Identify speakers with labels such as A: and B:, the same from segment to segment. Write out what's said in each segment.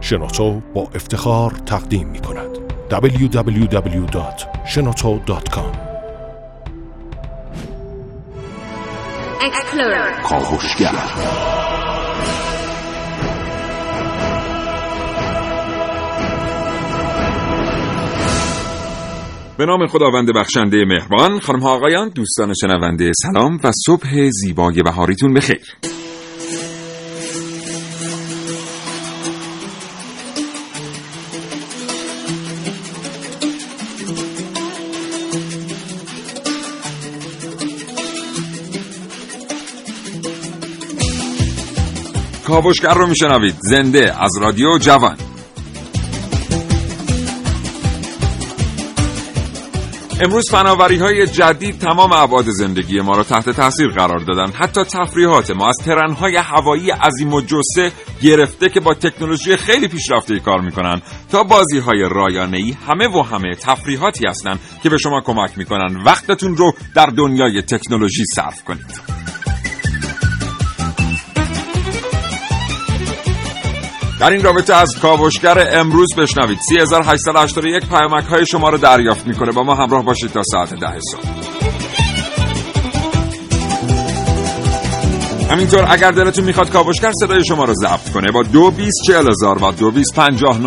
A: شنوتو با افتخار تقدیم می کند. www.shenoto.com
B: کاوشگر به نام خداوند بخشنده مهربان خانم ها آقایان دوستان شنونده سلام و صبح زیبای بهاریتون بخیر. کاوشگر رو میشنوید. زنده از رادیو جوان. امروز فناوری های جدید تمام ابعاد زندگی ما را تحت تاثیر قرار دادن. حتی تفریحات ما از ترنهای هوایی عظیم و جسه گرفته که با تکنولوژی خیلی پیشرفته کار می‌کنن. تا بازی های رایانه ای همه و همه تفریحاتی هستند که به شما کمک می‌کنن. وقتتون رو در دنیای تکنولوژی صرف کنید. در این رابطه از کاوشگر امروز بشنوید. 3881 پیامک های شما رو دریافت می‌کنه. با ما همراه باشید تا ساعت ده صبح. همینطور اگر دلتون می‌خواد کاوشگر صدای شما رو ضبط کنه با دو بیس چهل هزار و دو بیس پنجاه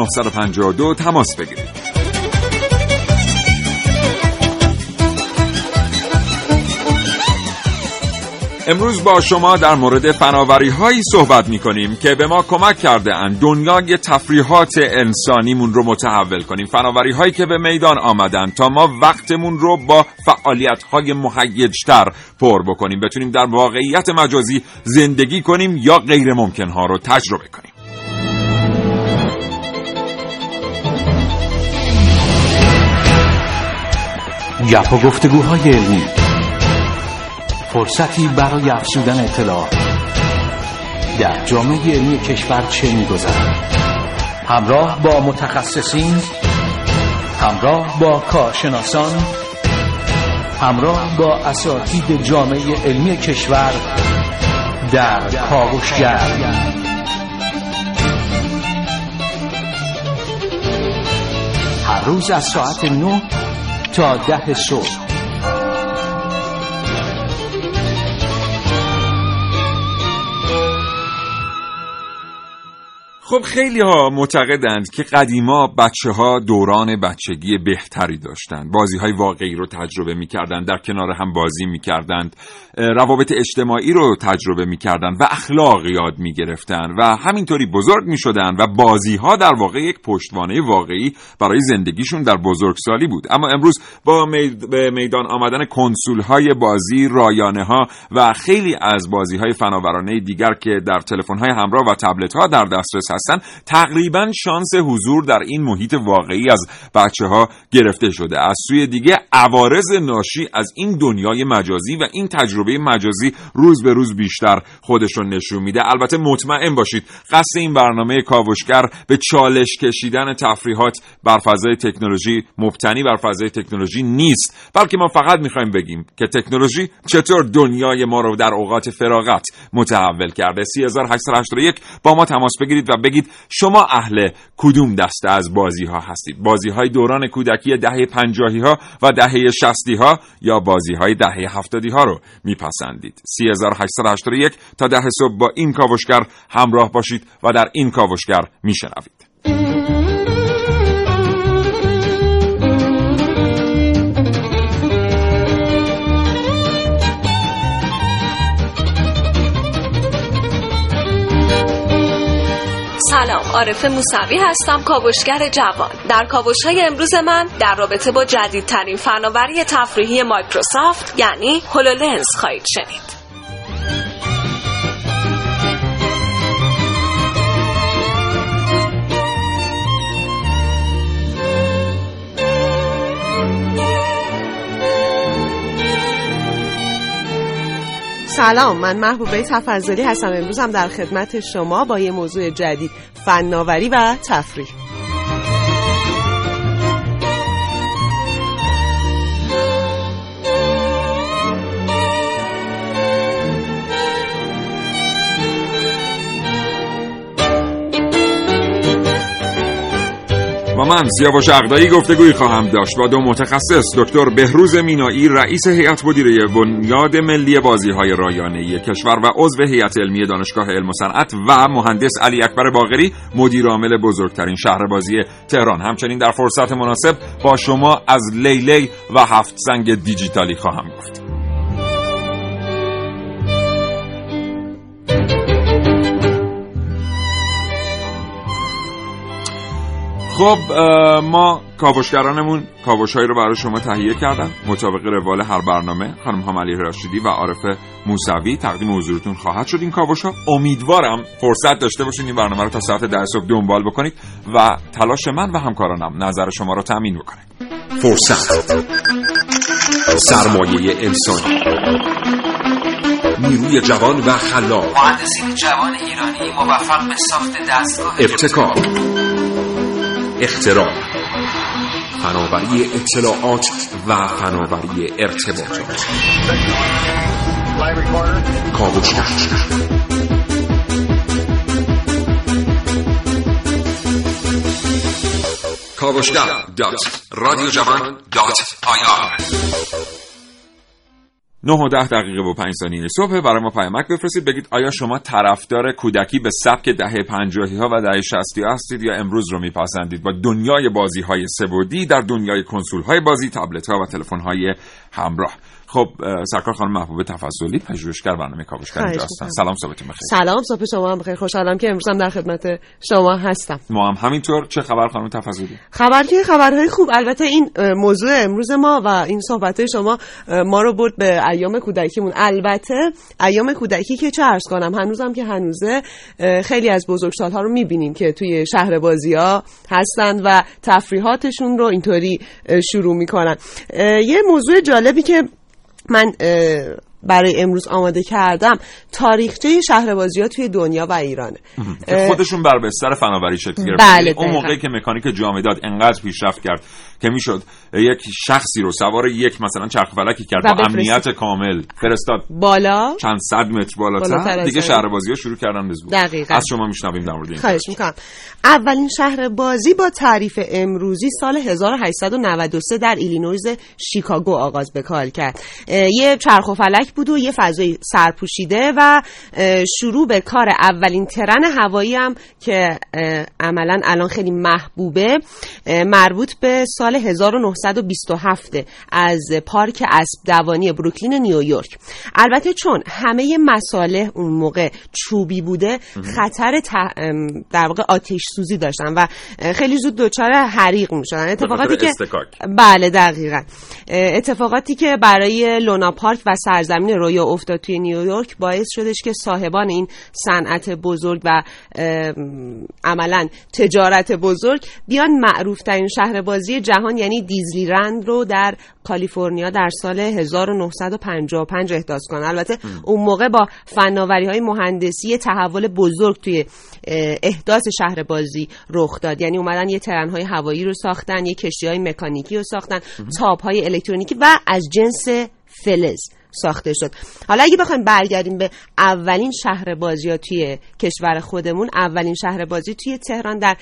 B: تماس بگیرید. امروز با شما در مورد فناوری هایی صحبت می کنیم که به ما کمک کرده اند. دنیای تفریحات انسانیمون رو متحول کنیم. فناوری هایی که به میدان آمدن تا ما وقتمون رو با فعالیت های مهیجتر پر بکنیم. بتونیم در واقعیت مجازی زندگی کنیم یا غیر ممکن ها رو تجربه کنیم.
C: گپ و گفتگوهای علمی. فرصتی برای افزودن اطلاع. در جامعه علمی کشور چه میگذرد؟ همراه با متخصصین همراه با کارشناسان همراه با اساتید جامعه علمی کشور در کاوشگر. هر روز از ساعت 9 تا ده صبح.
B: خب خیلی ها معتقدند که قدیما بچه ها دوران بچگی بهتری داشتند. بازی های واقعی رو تجربه می‌کردند در کنار هم بازی می‌کردند روابط اجتماعی رو تجربه می‌کردند و اخلاق یاد می‌گرفتند و همینطوری بزرگ می‌شدند و بازی ها در واقع یک پشتوانه واقعی برای زندگیشون در بزرگسالی بود. اما امروز با میدان آمدن کنسول های بازی رایانه ها و خیلی از بازی های فناورانه دیگر که در تلفن های همراه و تبلت ها در دسترس تقریبا شانس حضور در این محیط واقعی از بچه ها گرفته شده. از سوی دیگه عوارض ناشی از این دنیای مجازی و این تجربه مجازی روز به روز بیشتر خودشون نشون میده. البته مطمئن باشید قصد این برنامه کاوشگر به چالش کشیدن تفریحات بر فضای تکنولوژی مبتنی بر فضای تکنولوژی نیست. بلکه ما فقط می‌خوایم بگیم که تکنولوژی چطور دنیای ما رو در اوقات فراغت متحول کرده. 3881 با ما تماس بگیرید و بگید شما اهل کدوم دسته از بازی ها هستید؟ بازی های دوران کودکی دهه پنجاهی ها و دهه شستی ها یا بازی های دهه هفتادی ها رو میپسندید؟ 3881 تا ده صبح با این کاوشگر همراه باشید و در این کاوشگر میشنوید.
D: عارف موسوی هستم کاوشگر جوان. در کاوش های امروز من در رابطه با جدیدترین فناوری تفریحی مایکروسافت یعنی هولولنز خواهید شنید.
E: سلام من محبوبه سفرزالی هستم. امروز هم در خدمت شما با یه موضوع جدید فناوری و تفریح.
B: و من سیاوش اقدایی گفتگوی خواهم داشت با دو متخصص دکتر بهروز مینایی رئیس هیئت مدیره بنیاد ملی بازی های رایانه کشور و عضو هیئت علمی دانشگاه علم و صنعت و مهندس علی اکبر باغری مدیر عامل بزرگترین شهر بازی تهران. همچنین در فرصت مناسب با شما از لیلی و هفت زنگ دیجیتالی خواهم گفت. خب ما کاوشگرانمون کاوشهایی رو برای شما تهیه کردن. مطابق روال هر برنامه خانم همالی راشدی و عارف موسوی تقدیم حضورتون خواهد شد این کاوش ها امیدوارم فرصت داشته باشین این برنامه رو تا ساعت ده صبح دنبال بکنید و تلاش من و همکارانم نظر شما رو تأمین بکنه
A: فرصت. سرمایه انسانی. نیروی جوان و خلاق.
C: مهندسین جوان ایرانی موفق به ساخت دستگاه
A: ابتکار. اختراع فناوری اطلاعات و فناوری ارتباطات کاوشگر کاوشگر dot رادیو جوان dot ir
B: 9 و 10 دقیقه و 5 ثانیه صبح. برای ما پیامک بفرستید. بگید آیا شما طرفدار کودکی به سبک دهه 50 ها و دهه 60 هستید یا امروز رو میپسندید؟ با دنیای بازی های سبودی در دنیای کنسول های بازی تبلت ها و تلفن های همراه. خب سرکار خانم محبوب تفضلی پژوهشگر برنامه کاوشگر اینجا هستن. سلام صبحتون بخیر.
E: سلام صبح شما هم بخیر. خوشحالم که امروز هم در خدمت شما هستم.
B: ما هم همینطور. چه خبر خانم تفضلی؟
E: خبر که خبرهای خوب. البته این موضوع امروز ما و این صحبت شما ما رو برد به ایام کودکیمون. البته ایام کودکی که چه عرض کنم هنوزم که هنوزه خیلی از بزرگسالها رو می‌بینیم که توی شهر بازی ها هستند و تفریحاتشون رو اینطوری شروع می‌کنن. یه موضوع جالبی که من برای امروز آماده کردم تاریخچه شهر بازی ها توی دنیا و ایرانه.
B: خودشون بر بستر فناوری شکل گرفت
E: بله
B: اون موقعی که مکانیک جامدات انقدر پیشرفت کرد. که می‌شد یک شخصی رو سوار یک مثلا چرخ فلکی کرد با امنیت کامل. فرستاد.
E: بالا.
B: چند صد متر بالاتر. دیگه شهر بازی ها شروع کردن به
E: دقیقا.
B: از شما میشنویم در مورد این
E: خواهش می‌کنم. اولین شهر بازی با تعریف امروزی سال 1893 در ایلینویز شیکاگو آغاز به کار کرد. یه چرخ و فلک بود و یه فضای سرپوشیده و شروع به کار اولین ترن هوایی هم که عملا الان خیلی محبوبه مربوط به سال 1927 از پارک اسب دوانی بروکلین نیویورک البته چون همه مساله اون موقع چوبی بوده خطر در واقع آتش سوزی داشتن و خیلی زود دچار حریق می‌شدن. اتفاقاتی که بله دقیقا. اتفاقاتی که برای لونا پارک و سرزمین رویا افتاد توی نیویورک باعث شدش که صاحبان این صنعت بزرگ و عملا تجارت بزرگ بیان معروف ترین شهر بازی جهان یعنی دیزلی رند رو در کالیفرنیا در سال 1955 احداث کنن. البته اون موقع با فناوری های مهندسی تحول بزرگ توی احداث شهر بازی رخ داد. یعنی اومدن یه ترنهای هوایی رو ساختن یه کشتی های مکانیکی رو ساختن تاپ های الکترونیکی و از جنس فلز. ساخته شد. حالا اگه بخوایم برگردیم به اولین شهر بازی ها توی کشور خودمون اولین شهر بازی توی تهران در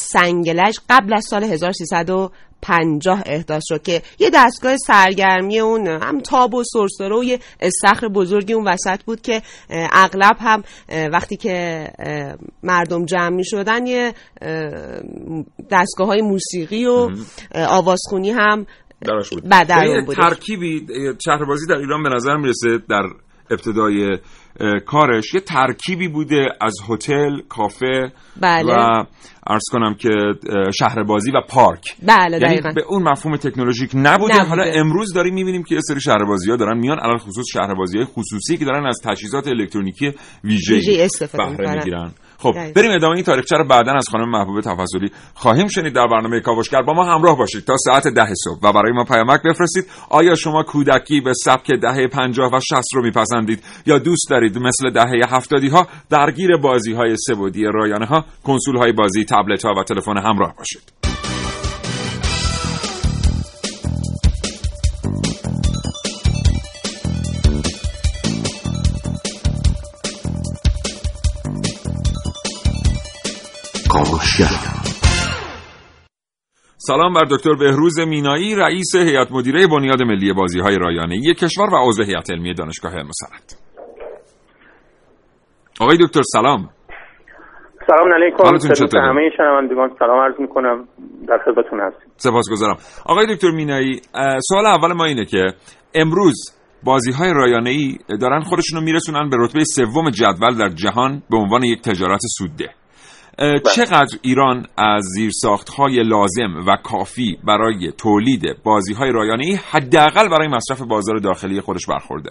E: سنگلج قبل از سال 1350 احداث شد که یه دستگاه سرگرمی اون هم تاب و سرسره و یه استخر بزرگی اون وسط بود که اغلب هم وقتی که مردم جمع می شدن یه دستگاه های موسیقی و آوازخونی هم
B: دراش بود
E: بعد در
B: یعنی. ترکیبی شهربازی در ایران به نظر می‌رسه در ابتدای کارش یه ترکیبی بوده از هتل کافه
E: بله.
B: و عرض کنم که اه، شهربازی و پارک
E: بله
B: یعنی
E: دقیقا
B: به اون مفهوم تکنولوژیک نبوده,
E: نبوده.
B: حالا امروز داریم می‌بینیم که یه سری شهربازی ها دارن میان علل خصوص شهربازی های خصوصی که دارن از تجهیزات الکترونیکی ویژه
E: استفاده
B: بهره. می‌گیرن خب. بریم ادامه این تاریخچه رو بعدا از خانم محبوب تفضلی خواهیم شنید در برنامه کاوشگر. با ما همراه باشید تا ساعت ده صبح. و برای ما پیامک بفرستید. آیا شما کودکی به سبک دهه 50 و 60 رو میپسندید؟ یا دوست دارید مثل دهه 70 ها درگیر بازی های سبودی رایانه ها کنسول های بازی تبلت ها و تلفن همراه باشید؟ سلام بر دکتر بهروز مینایی رئیس هیئت مدیره بنیاد ملی بازی های رایانه کشور و عضو هیئت علمی دانشگاه مسند آقای دکتر سلام.
F: سلام علیکم.
B: حالتون چطوره؟
F: همه شنوندگان سلام عرض می‌کنم. در خدمتتون هستیم.
B: سپاسگزارم. آقای دکتر مینایی سوال اول ما اینه که امروز بازی های رایانه ای دارن خودشون رو میرسونن به رتبه سوم جدول در جهان به عنوان یک تجارت سودده. چقدر ایران از زیرساخت های لازم و کافی برای تولید بازی های رایانه ای حداقل برای مصرف بازار داخلی خودش برخورده؟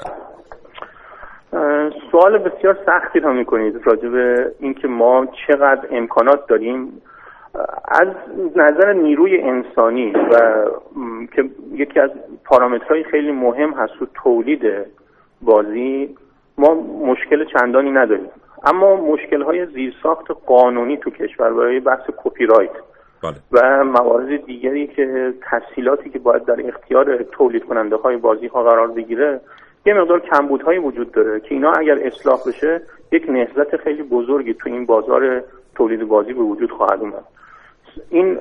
F: سوال بسیار سختی را می‌کنید راجع به اینکه ما چقدر امکانات داریم. از نظر نیروی انسانی و که یکی از پارامترهای خیلی مهم هست تو تولید بازی ما مشکل چندانی نداریم. اما مشکل های زیرساخت قانونی تو کشور برای بحث کپی رایت
B: بله.
F: و موارد دیگری که تسهیلاتی که باید در اختیار تولید کننده های بازی ها قرار بگیره یه مقدار کمبودهایی وجود داره که اینا اگر اصلاح بشه یک نهضت خیلی بزرگی تو این بازار تولید بازی به وجود خواهد اومد. این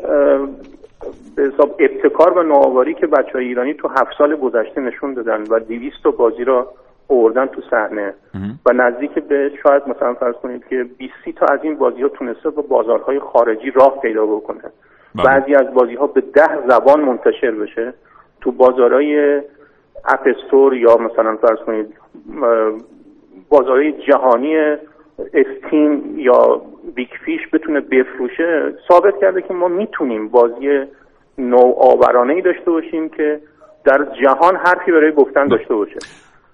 F: به حساب ابتکار و نوآوری که بچه های ایرانی تو هفت سال گذشته نشون دادن و دیویست تا بازی را آوردن تو صحنه و نزدیک به شاید مثلا فرض کنید که 20 تا از این بازی ها تونسته با بازارهای خارجی راه پیدا بکنه.
B: بله.
F: بعضی از بازی ها به ده زبان منتشر بشه. تو بازارهای App Store یا مثلا فرض کنید بازارهای جهانی Steam یا Big Fish بتونه بفروشه ثابت کرده که ما می‌تونیم بازی نوآورانه ای داشته باشیم که در جهان حرفی برای گفتن داشته باشه.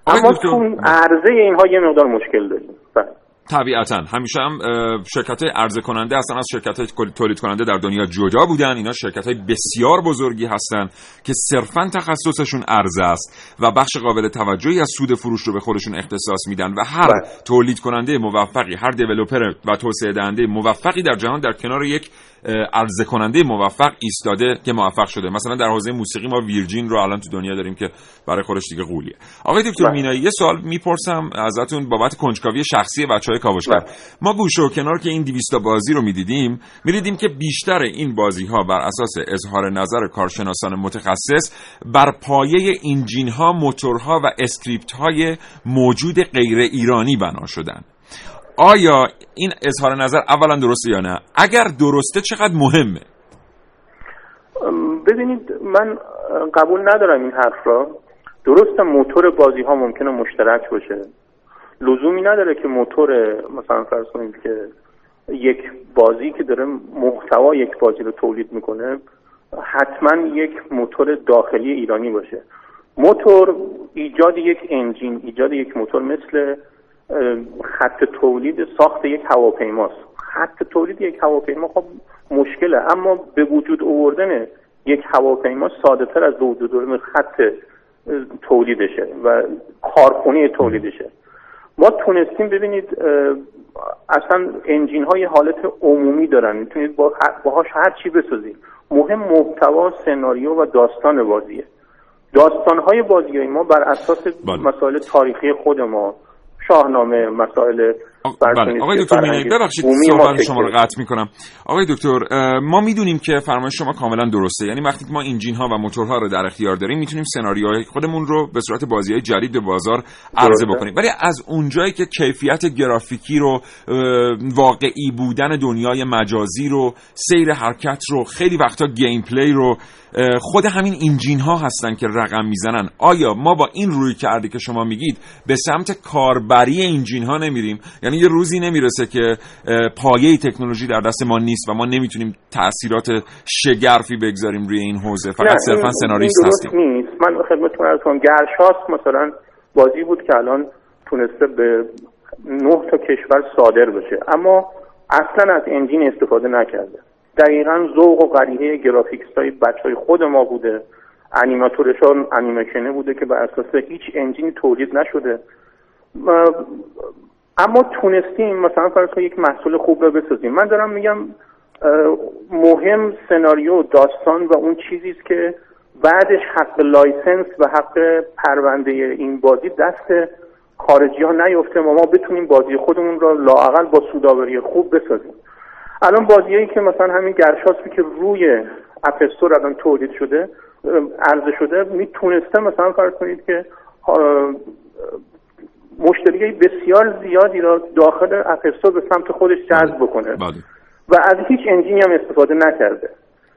F: اما تو عرضه اینها یه مقدار مشکل داریم بله.
B: طبیعتا همیشه هم شرکت های عرضه کننده اصلا از شرکت های تولید کننده در دنیا جدا بودن اینا شرکت های بسیار بزرگی هستن که صرفا تخصصشون عرضه است و بخش قابل توجهی از سود فروش رو به خودشون اختصاص میدن و هر
F: بله.
B: تولید کننده موفقی هر دیولپر و توسعه دهنده موفقی در جهان در کنار یک عرضه کننده موفق ایستاده که موفق شده مثلا در حوزه موسیقی ما Virgin رو الان تو دنیا داریم که برای خودش دیگه غولیه آقای دکتر
F: بله.
B: مینایی یه سوال می‌پرسم ازتون بابت کنجکاوی شخصی بچه های کاوشگر
F: بله.
B: ما گوشه و کنار که این 200 تا بازی رو می‌دیدیم می‌دیدیم که بیشتر این بازی ها بر اساس اظهار نظر کارشناسان متخصص بر پایه engine ها موتورها و script های موجود غیر ایرانی بنا شدن آیا این اظهار نظر اولا درسته یا نه؟ اگر درسته چقدر مهمه؟
F: ببینید من قبول ندارم این حرف را. درست موتور بازی ها ممکنه مشترک باشه. لزومی نداره که موتور مثلا فرض کنید که یک بازی که داره محتوا یک بازی رو تولید می‌کنه حتما یک موتور داخلی ایرانی باشه. موتور ایجاد یک انجین ایجاد یک موتور مثل خط تولید ساخت یک هواپیماست. خط تولید یک هواپیما خب مشکله اما به وجود آوردن یک هواپیما ساده تر از به وجود آوردن خط تولیدشه و کارخونه تولیدشه. ما تونستیم ببینید اصلا انجین های حالت عمومی دارن می‌تونید با باهاش هر چی بسازید. مهم محتوا سناریو و داستان بازیه. داستان های بازی های ما بر اساس
B: بله.
F: مسائل تاریخی خود ما شاهنامه مسائل
B: بله. آقای دکتر مینایی ببخشید صحبت شما رو قطع می‌کنم. آقای دکتر ما می‌دونیم که فرمایش شما کاملا درسته. یعنی وقتی که ما انجین ها و موتورها رو در اختیار داریم می‌تونیم سناریوهای خودمون رو به صورت بازی های جدید به بازار عرضه. بکنیم. ولی از اونجایی که کیفیت گرافیکی رو واقعی بودن دنیای مجازی رو سیر حرکت رو خیلی وقتا گیم پلی رو خود همین انجین ها هستن که رقم می‌زنن. آیا ما با این روی کردی که شما میگید به سمت کاربری انجین ها نمیریم؟ یعنی یه روزی نمی‌رسه که پایه تکنولوژی در دست ما نیست و ما نمی‌تونیم تاثیرات شگرفی بگذاریم روی این حوزه. فقط صرفا سناریست هستیم.
F: نیست. من خدمتتون عرض کنم گرشاست مثلا بازی بود که الان تونسته به نه تا کشور صادر بشه. اما اصلا از انجین استفاده نکرده. دقیقا ذوق و قریحه گرافیست های بچه های خود ما بوده. انیماتورشان انیمیشنه بوده که بر اساس هیچ engine ی تولید نشده. اما تونستیم مثلا فرض یک محصول خوب رو بسازیم. من دارم میگم مهم سناریو داستان و اون چیزی است که بعدش حق license و حق پرونده این بازی دست خارجی ها نیفته. و ما بتونیم بازی خودمون را لااقل با سوداوری خوب بسازیم. الان بازیایی که مثلا همین گرشاسبی که روی اپستور الان تولید شده عرضه شده می‌تونسته مثلا فرض کنید که مشتری بسیار زیادی را داخل اپستور به سمت خودش جذب بکنه.
B: بله.
F: و از هیچ انجینی هم استفاده نکرده.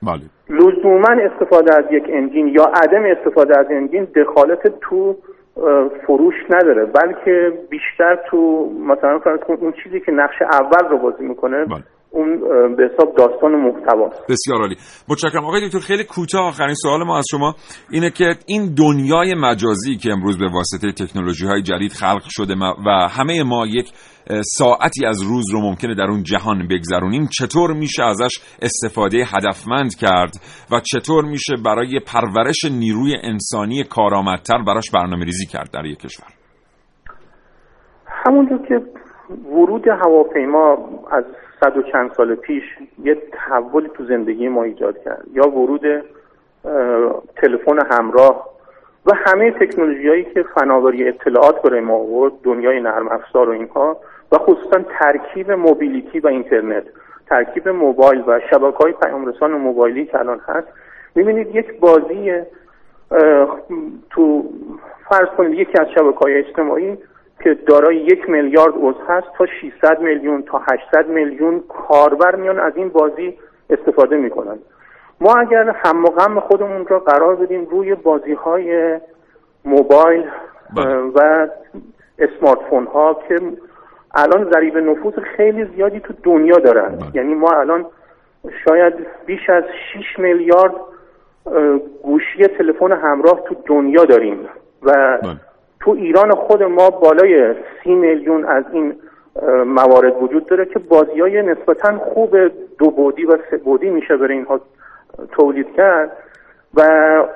B: بله.
F: لزوما استفاده از یک انجین یا عدم استفاده از انجین دخالت تو فروش نداره بلکه بیشتر تو مثلا اون چیزی که نقش اول رو بازی می‌کنه
B: بله.
F: اون به حساب داستان محتواست.
B: بسیار عالی. متشکرم. آقای دکتر خیلی کوتاه. آخرین سوال ما از شما اینه که این دنیای مجازی که امروز به واسطه تکنولوژی های جدید خلق شده و همه ما یک ساعتی از روز رو ممکنه در اون جهان بگذرونیم چطور میشه ازش استفاده هدفمند کرد و چطور میشه برای پرورش نیروی انسانی کارآمدتر براش برنامه ریزی کرد در یک کشور؟
F: همونجور که ورود هواپیما از صد و چند سال پیش یه تحولی تو زندگی ما ایجاد کرد. یا ورود تلفن همراه و همه تکنولوژی هایی که فناوری اطلاعات برای ما آورد دنیای نرم افزار و اینها و خصوصا ترکیب موبیلیتی و اینترنت. ترکیب موبایل و شبکه های پیام رسان موبایلی که الان هست. می‌بینید یک بازی تو فرض کنید یکی از شبکه های اجتماعی که دارای یک میلیارد عضو هست تا 600 میلیون تا 800 میلیون کاربر میان از این بازی استفاده می‌کنن ما اگر هم و غم خودمون را قرار بدیم روی بازی های موبایل
B: بله.
F: و اسمارت فون ها که الان ضریب نفوذ خیلی زیادی تو دنیا دارن
B: بله.
F: یعنی ما الان شاید بیش از 6 میلیارد گوشی تلفن همراه تو دنیا داریم و
B: بله.
F: تو ایران خود ما بالای سی میلیون از این موارد وجود داره که بازی های نسبتا خوب دو بودی و سه بودی میشه برای اینها تولید کرد و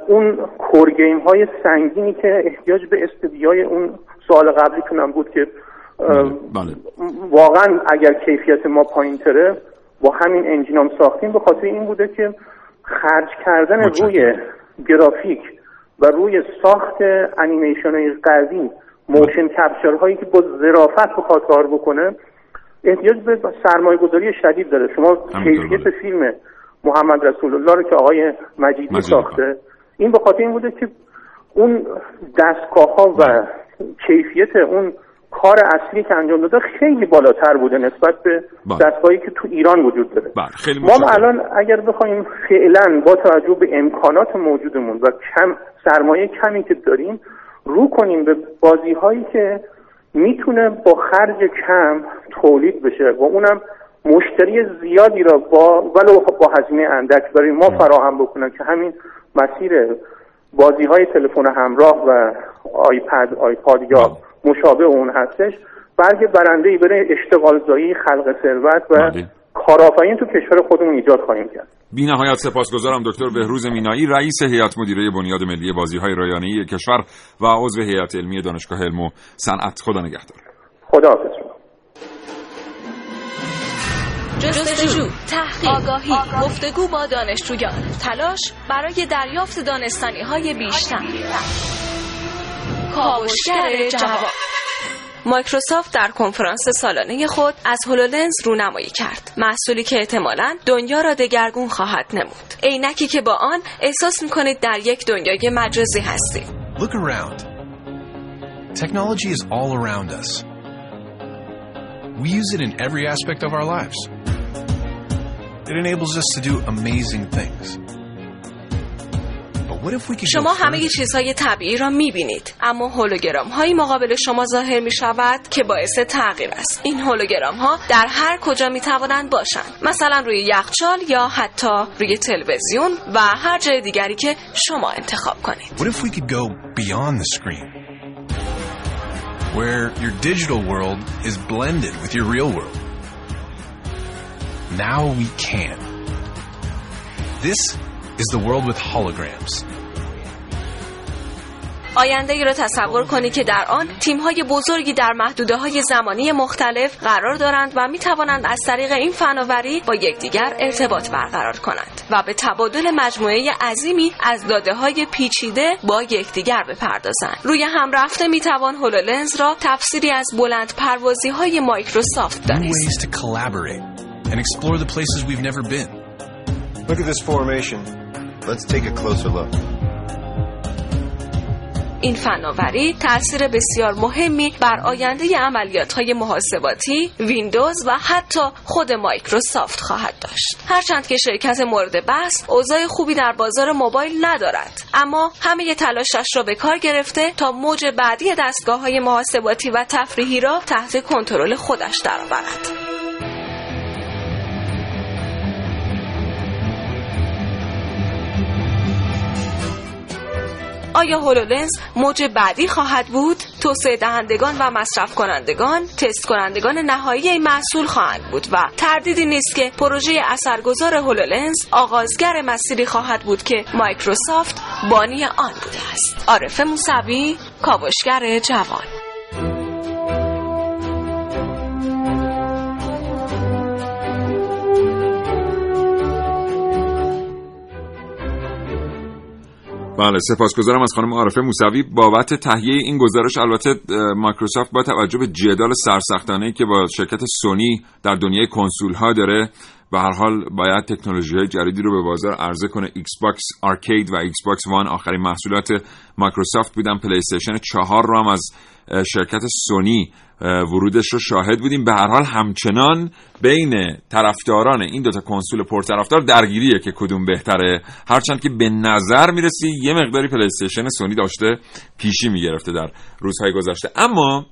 F: اون کور گیم های سنگینی که احتیاج به استودیوهای اون سال قبلیتونم بود که اه،
B: بله
F: واقعا اگر کیفیت ما پایین تره با همین engine ام ساختیم به خاطر این بوده که خرج کردن. روی گرافیک و روی ساخت انیمیشن های قوی motion capture هایی که با ظرافت بخواد کار بکنه احتیاج به سرمایه گذاری شدید داره شما
B: همینطور
F: کیفیت
B: بله.
F: فیلم محمد رسول الله رو که آقای مجیدی
B: مجیدی
F: ساخته این به خاطر این بوده که اون دستگاه ها و
B: بله.
F: کیفیت اون کار اصلی که انجام داده خیلی بالاتر بوده نسبت به
B: بله.
F: دستگاهی که تو ایران وجود داره
B: بله خیلی
F: ما الان اگر بخوایم فعلا با توجه به امکانات موجودمون و کم سرمایه کمی که داریم رو کنیم به بازی هایی که می‌تونه با خرج کم تولید بشه و اونم مشتری زیادی را با ولو با هزینه اندک برای ما فراهم بکنه که همین مسیر بازی های تلفن همراه و آیپد آیپاد یا
B: بله.
F: مشابه اون هستش برگ برنده ای برای اشتغال زایی خلق ثروت و
B: بله.
F: کارآفرین تو کشور خودمون ایجاد خواهیم کرد.
B: بی نهایت سپاسگزارم دکتر بهروز مینایی رئیس هیئت مدیره بنیاد ملی بازی های رایانه‌ای کشور و عضو هیئت علمی دانشگاه علم و صنعت. خدا نگهدار.
F: خداحافظ شما
D: جستجو تحقیق آگاهی گفتگو با دانشجویان. تلاش برای دریافت دانستانی های بیشتر. کاوشگر جواب مایکروسافت در کنفرانس سالانه خود از هولولنز رونمایی کرد محصولی که احتمالا دنیا را دگرگون خواهد نمود عینکی که با آن احساس می‌کنید در یک دنیای مجازی هستید
G: Look around. Technology is all around us. We use it in every aspect of our lives. It enables us to do amazing things.
D: شما همه? چیزهای طبیعی را می‌بینید اما هولوگرام هایی مقابل شما ظاهر می شود که باعث تغییر است این هولوگرام ها در هر کجا می توانند باشند مثلا روی یخچال یا حتی روی تلویزیون و هر جای دیگری که شما انتخاب کنید
G: What if we could go beyond the screen? Where your digital world is blended with your real world. Now we can. This is the world with holograms.
D: آینده ای را تصور کنید که در آن تیم های بزرگی در محدوده های زمانی مختلف قرار دارند و می توانند از طریق این فناوری با یکدیگر ارتباط برقرار کنند و به تبادل مجموعه عظیمی از داده های پیچیده با یکدیگر بپردازند. روی هم رفته می توان هولولنز را تفسیری از بلند پروازی های مایکروسافت دانست.
G: Look at this formation. Let's take a closer look.
D: این فناوری تاثیر بسیار مهمی بر آینده عملیات های محاسباتی، ویندوز و حتی خود مایکروسافت خواهد داشت. هرچند که شرکت مورد بحث اوضاع خوبی در بازار موبایل ندارد، اما همه تلاشش را به کار گرفته تا موج بعدی دستگاه های محاسباتی و تفریحی را تحت کنترل خودش درآورد. آیا هولولنز موج بعدی خواهد بود؟ توسعه دهندگان و مصرف کنندگان تست کنندگان نهایی این محصول خواهند بود و تردیدی نیست که پروژه اثرگذار هولولنز آغازگر مسیری خواهد بود که مایکروسافت بانی آن بوده است. عارف موسوی کاوشگر جوان
B: بله سپاسگزارم از خانم عارفه موسوی. بابت تهیه این گزارش البته مایکروسافت با توجه به جدال سرسختانه که با شرکت سونی در دنیای کنسول ها داره به هر حال باید تکنولوژی های جدیدی رو به بازار عرضه کنه. Xbox Arcade و Xbox One. آخرین محصولات مایکروسافت بودن. PlayStation چهار رو هم از شرکت سونی ورودش رو شاهد بودیم. به هر حال همچنان بین طرفداران این دوتا کنسول پرطرفدار درگیریه که کدوم بهتره. هرچند که به نظر می‌رسه یه مقداری PlayStation سونی داشته پیشی می‌گرفته در روزهای گذشته. اما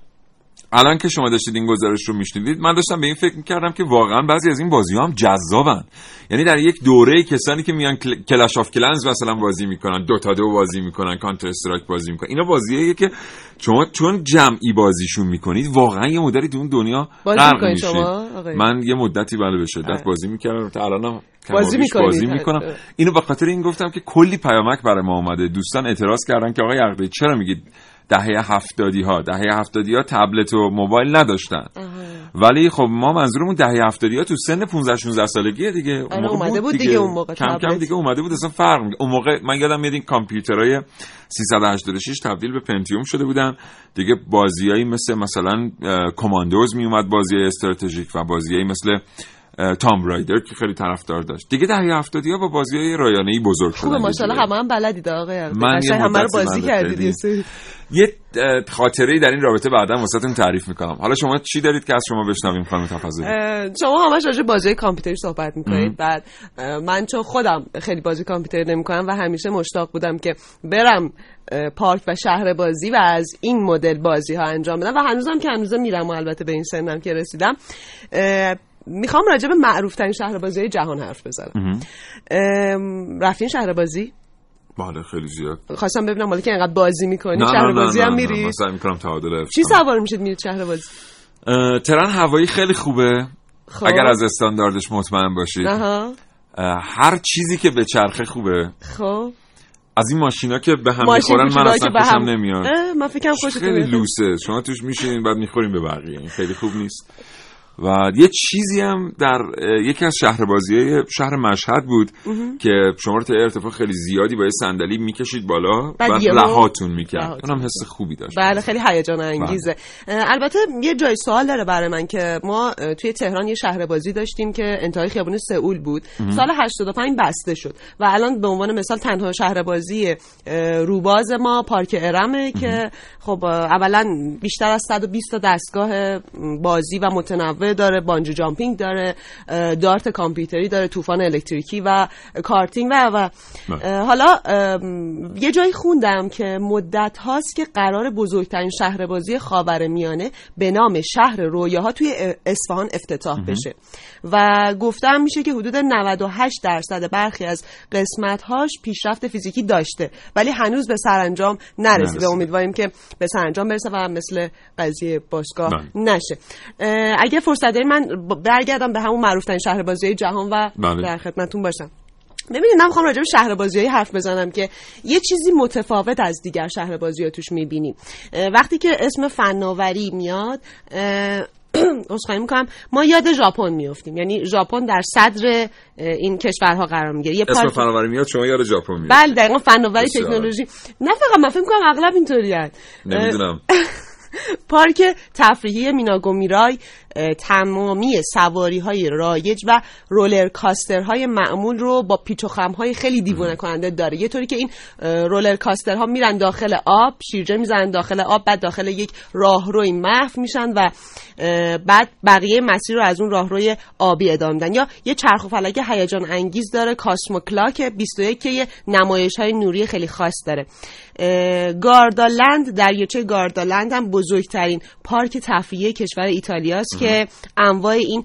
B: الان که شما داشتید این گزارش رو میشنیدید من داشتم به این فکر می‌کردم که واقعا بعضی از این بازی ها هم جذابن. یعنی در یک دوره کسانی که میان Clash of Clans مثلا بازی می‌کنن Dota دو بازی می‌کنن Counter-Strike بازی می‌کنن اینا بازیه که شما چون جمعی بازیشون می‌کنید واقعا یه مدتی تو اون دنیا غرق میشید. من یه مدتی بله به شدت بازی می‌کردم تا الانم
E: بازی می‌کنم
B: بازی می‌کنم. اینو به خاطر این گفتم که کلی پیامک برای ما اومده. دوستان اعتراض کردن که آقای عقدی چرا میگید دهه هفتادی ها دهه هفتادی ها تبلت و موبایل نداشتن. ولی خب ما منظورمون دهه هفتادی ها تو سن 15 16 سالگیه دیگه.
E: اون موقع اومده بود دیگه, اون موقع
B: کم کم دیگه اومده بود اصلا فرق اون موقع من یادم میاد این کامپیوترهای 386 تبدیل به پنتیوم شده بودن. دیگه بازیایی مثل مثلا کماندوز می اومد بازی استراتژیک و بازیایی مثل تام رایدر که خیلی طرفدار داشت. دیگه دهه هفتادی ها با بازی های رایانه ای بزرگ شدن.
E: خوبه ماشاءالله همه هم بلدید آقای
B: من یه
E: همه رو بازی کردید
B: یه خاطره در این رابطه بعدا واسهتون تعریف می‌کنم. حالا شما چی دارید که از شما بشنویم خانم تفضلی
E: شما همش راجع بازی کامپیوتری صحبت می‌کنید. بعد من چون خودم خیلی بازی کامپیوتری نمی‌کنم و همیشه مشتاق بودم که برم پارک و شهر بازی و از این مدل بازی ها انجام بدم. و هنوزم که هنوزم میرم و البته به این سنم که رسیدم. می‌خوام راجع به معروف ترین شهر بازی جهان حرف بزنم. رفتین شهر بازی
B: بله خیلی زیاد.
E: خواستم ببینم حالا که اینقدر بازی می‌کنی شهر بازی هم میری؟
B: می‌کنم تعادل
E: چی سوار میشید میرید شهر بازی
B: ترن هوایی خیلی خوبه. خب. اگر از استانداردش مطمئن باشید. هر چیزی که به چرخه خوبه.
E: خب.
B: از این ماشینا که به هم می‌خورن من اصلا خوشم نمیاد.
E: من فکرم خوشتون
B: خیلی لوسه. شما توش میشین بعد می‌خورین به بقیه. این خیلی خوب نیست. و یه چیزی هم در یکی از شهر بازی شهر مشهد بود که شما رو تا ارتفاع خیلی زیادی با یه صندلی می‌کشید بالا و رهاتون می‌کرد. اونم حس خوبی داشت.
E: بله خیلی هیجان انگیزه. البته یه جای سوال داره برای من که ما توی تهران یه شهر بازی داشتیم که انتهای خیابون سئول بود. سال 85 بسته شد و الان به عنوان مثال تنها شهر بازی روباز ما پارک ارمه که خب اولا بیشتر از 120 تا دستگاه بازی و متنوع داره بانجو جامپینگ داره دارت کامپیوتری داره طوفان الکتریکی و کارتینگ و و. حالا یه جایی خوندم که مدت هاست که قرار بزرگترین شهر بازی خاور میانه به نام شهر رویاها توی اصفهان افتتاح بشه. و گفتم میشه که حدود 98 درصد برخی از قسمت هاش پیشرفت فیزیکی داشته ولی هنوز به سرانجام نرسیده. امیدواریم که به سرانجام برسه و مثل قضیه باشگاه نشه. اگه فرصت دارید من برگردم به همون معروف ترین شهر بازی جهان و بله. در خدمتتون باشم. ببینید من می‌خوام راجع به شهر بازی حرف بزنم که یه چیزی متفاوت از دیگر شهر بازی ها توش می‌بینیم. وقتی که اسم فناوری میاد عذرخواهی می‌کنم ما یاد ژاپن میافتیم. یعنی ژاپن در صدر این کشورها قرار می‌گیره.
B: یه اسم فناوری میاد شما یاد ژاپن میاد
E: بله دقیقاً فناوری تکنولوژی. نه فقط من فکر می‌کنم اغلب اینطوریه
B: نمی‌دونم.
E: پارک تفریحی میناگومیرای تمامی سواری های رایج و رولر کاستر های معمول رو با پیچ و خم های خیلی دیوونه کننده داره. یه طوری که این رولر کاستر ها میرن داخل آب شیرجه می‌زنن داخل آب بعد داخل یک راهروی محو میشن و بعد بقیه مسیر رو از اون راهروی آبی ادامه میدن. یا یه چرخ و فلک هیجان انگیز داره کاسمو کلاک 21 که یه نمایش های نوری خیلی خاص داره. گاردالند دریاچه گاردالند هم بزرگترین پارک تفریحی کشور ایتالیاست که انواع این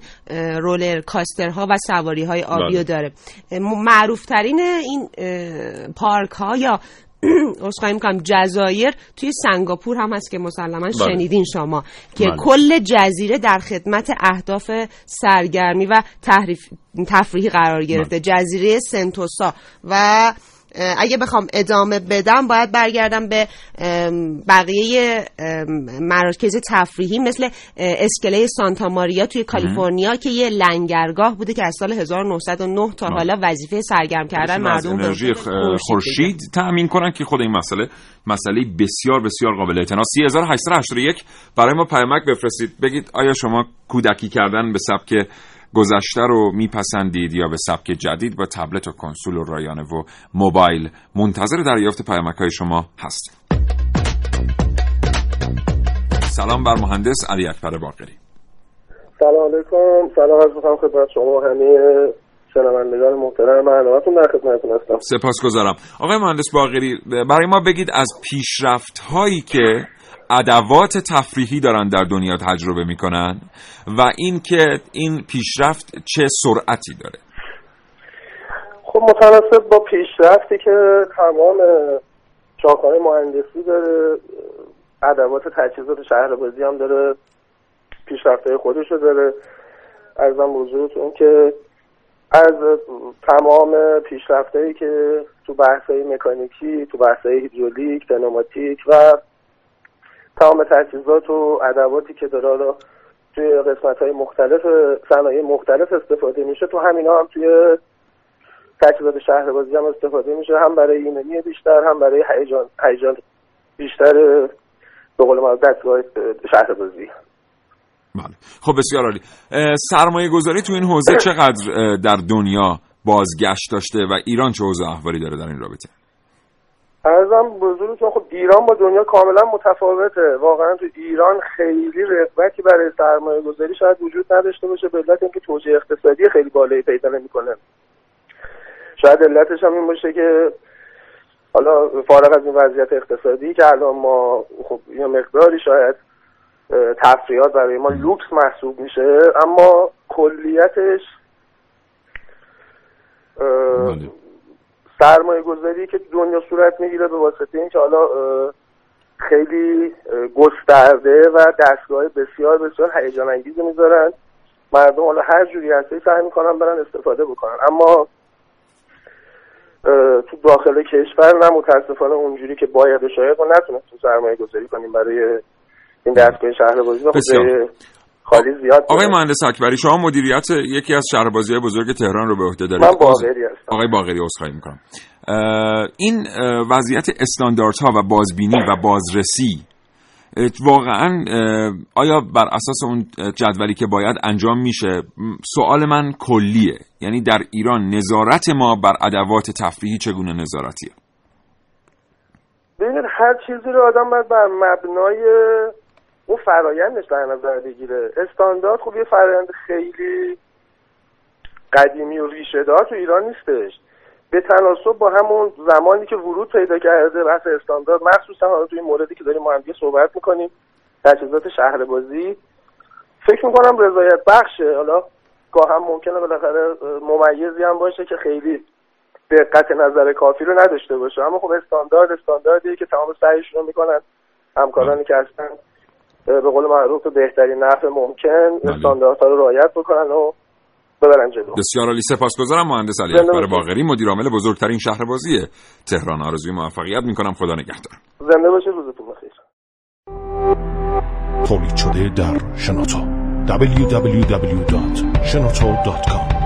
E: رولر کاسترها و سواری های آبی رو بله. داره معروفترین این پارک ها یا خواهی می‌کنم جزایر توی سنگاپور هم هست که مسلما بله. شنیدین شما که بله. کل جزیره در خدمت اهداف سرگرمی و تفریحی قرار گرفته جزیره سنتوسا و اگه بخوام ادامه بدم باید برگردم به بقیه مراکز تفریحی مثل اسکله سانتا ماریا توی کالیفرنیا که یه لنگرگاه بوده که از سال 1909 تا حالا وظیفه سرگرم کردن مردم
B: انرژی خورشید تأمین کنن که خود این مسئله مسئله بسیار بسیار قابل اعتنا 3881 برای ما پیامک بفرستید. بگید آیا شما کودکی کردن به سبک گذشته رو میپسندید یا به سبک جدید با تبلت و کنسول و رایانه و موبایل منتظر دریافت پیامک های شما هستیم. سلام بر مهندس علی اکبر باقری.
H: سلام علیکم. سلام از می‌کنم خدمت شما همه شنوندگان محترم برنامه‌تون در خدمتتون هستم.
B: سپاسگزارم. آقای مهندس باقری برای ما بگید از پیشرفت هایی که ادوات تفریحی دارن در دنیا تجربه می‌کنن و اینکه این پیشرفت چه سرعتی داره.
H: خب متناسب با پیشرفتی که تمام شاخه‌های مهندسی داره ادوات تجهیزات شهربازی هم داره پیشرفتهای خودشو داره. ارزم بزرگتون که از تمام پیشرفتهایی که تو بحثهای مکانیکی تو بحثهای هیدرولیک دنوماتیک و تمام تجهیزات و ادواتی که داره حالا توی قسمت های مختلف صنایع مختلف استفاده میشه. تو همینا هم توی تجهیزات شهربازی هم استفاده میشه. هم برای ایمنی بیشتر هم برای هیجان هیجان بیشتر به قول ما دستگاه شهربازی
B: بله. خب بسیار عالی. سرمایه گذاری تو این حوزه چقدر در دنیا بازگشت داشته و ایران چه حوزه احوالی داره در این رابطه؟
H: ارزم بزرگتون خب ایران با دنیا کاملا متفاوته واقعا تو ایران خیلی رقبتی برای سرمایه گذاری شاید وجود نداشته باشه به علت اینکه توجیه اقتصادی خیلی بالایی پیدا نمی‌کنه شاید علتش هم این باشه که حالا فارغ از این وضعیت اقتصادی که الان ما خب یه مقداری شاید تفریحات برای ما لوکس محسوب میشه اما کلیتش. سرمایه گذاری که دنیا صورت می‌گیره به واسطه اینکه حالا خیلی گسترده و دستگاه بسیار بسیار هیجان انگیزی می‌ذارن. مردم حالا هر جوری هستی سعی می‌کنن برن استفاده بکنن. اما تو داخل کشور نه متاسفانه اونجوری که باید شاید ما نتونستیم سرمایه گذاری کنیم برای این دستگاه شهر بازی خالی زیاد
B: آقای مهندس اکبری شما مدیریت یکی از شهربازی بزرگ تهران رو به عهده دارید.
H: من باقری هستم.
B: آقای باقری عذرخواهی می‌کنم. این وضعیت استانداردها و بازبینی و بازرسی واقعا آیا بر اساس اون جدولی که باید انجام میشه سوال من کلیه. یعنی در ایران نظارت ما بر ادوات تفریحی چگونه نظارتیه؟
H: ببینید هر چیزی رو آدم باید بر مبنای اون فرایندش در نظر بگیره. استاندارد خب یه فرایند خیلی قدیمی و ریشه دار تو ایران نیستش. به تناسب با همون زمانی که ورود پیدا کرده بحث استاندارد مخصوصا حالا توی موردی که داریم ما صحبت می‌کنیم تجهیزات شهر بازی فکر می‌کنم رضایت بخشه. حالا گاه هم ممکنه بالاخره ممیزی هم باشه که خیلی دقت نظر کافی رو نداشته باشه. اما خب استاندارد استانداردیه که تمام سعیشون رو می‌کنن. همکارانی که هستن به قول معروف به بهترین نحو ممکن بله. استانداردها رو رعایت بکنن و ببرن جلو.
B: بسیار عالی. سپاسگزارم مهندس علی اکبر باقری مدیر عامل بزرگترین شهر بازی تهران. آرزوی موفقیت می‌کنم. خدا نگهدار.
H: زنده باشید. روزتون بخیر.
I: تولید شده در شنوتو. www.shenoto.com